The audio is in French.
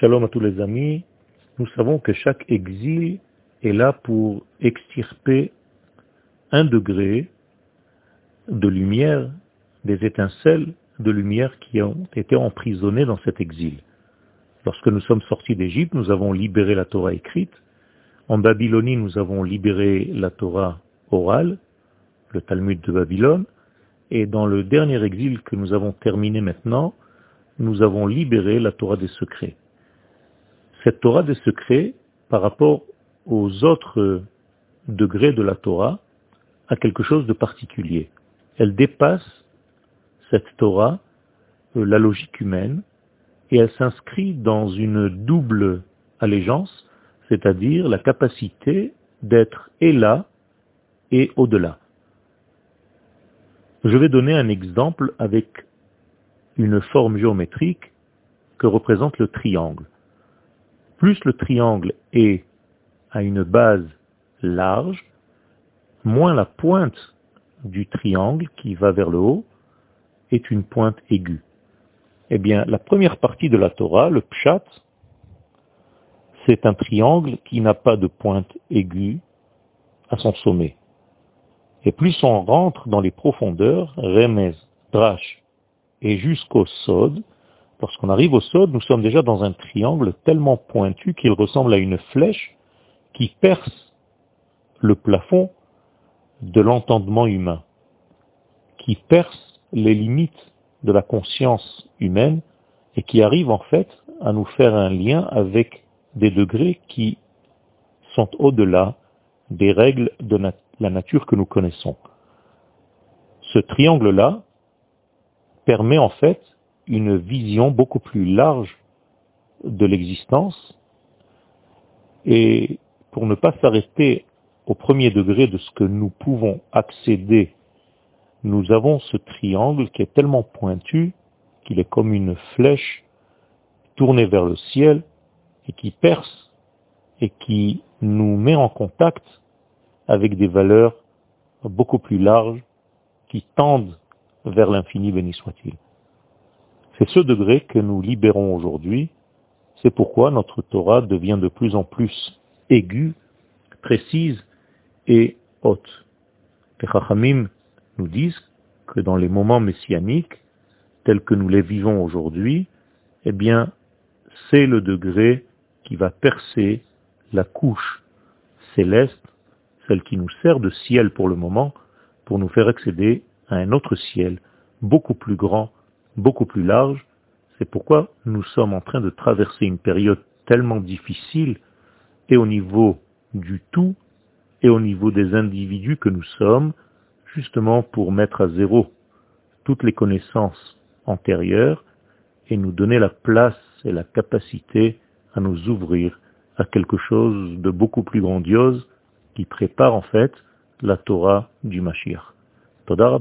Shalom à tous les amis. Nous savons que chaque exil est là pour extirper un degré de lumière, des étincelles de lumière qui ont été emprisonnées dans cet exil. Lorsque nous sommes sortis d'Égypte, nous avons libéré la Torah écrite. En Babylonie, nous avons libéré la Torah orale, le Talmud de Babylone. Et dans le dernier exil que nous avons terminé maintenant, nous avons libéré la Torah des secrets. Cette Torah des secrets, par rapport aux autres degrés de la Torah, a quelque chose de particulier. Elle dépasse cette Torah, euh, la logique humaine, et elle s'inscrit dans une double allégeance, c'est-à-dire la capacité d'être et là et au-delà. Je vais donner un exemple avec une forme géométrique que représente le triangle. Plus le triangle est à une base large, moins la pointe du triangle qui va vers le haut est une pointe aiguë. Eh bien, la première partie de la Torah, le pshat, c'est un triangle qui n'a pas de pointe aiguë à son sommet. Et plus on rentre dans les profondeurs, Remez, Drash, et jusqu'au Sod, lorsqu'on arrive au Sod, nous sommes déjà dans un triangle tellement pointu qu'il ressemble à une flèche qui perce le plafond de l'entendement humain, qui perce les limites de la conscience humaine et qui arrive en fait à nous faire un lien avec des degrés qui sont au-delà des règles de la nature que nous connaissons. Ce triangle-là permet en fait une vision beaucoup plus large de l'existence et pour ne pas s'arrêter au premier degré de ce que nous pouvons accéder, nous avons ce triangle qui est tellement pointu qu'il est comme une flèche tournée vers le ciel et qui perce et qui nous met en contact avec des valeurs beaucoup plus larges qui tendent vers l'infini, béni soit-il. C'est ce degré que nous libérons aujourd'hui. C'est pourquoi notre Torah devient de plus en plus aiguë, précise et haute. Les Chachamim nous disent que dans les moments messianiques, tels que nous les vivons aujourd'hui, eh bien, c'est le degré qui va percer la couche céleste, celle qui nous sert de ciel pour le moment, pour nous faire accéder à un autre ciel, beaucoup plus grand, beaucoup plus large. C'est pourquoi nous sommes en train de traverser une période tellement difficile, et au niveau du tout, et au niveau des individus que nous sommes, justement pour mettre à zéro toutes les connaissances antérieures et nous donner la place et la capacité à nous ouvrir à quelque chose de beaucoup plus grandiose qui prépare en fait la Torah du Mashiach. Toda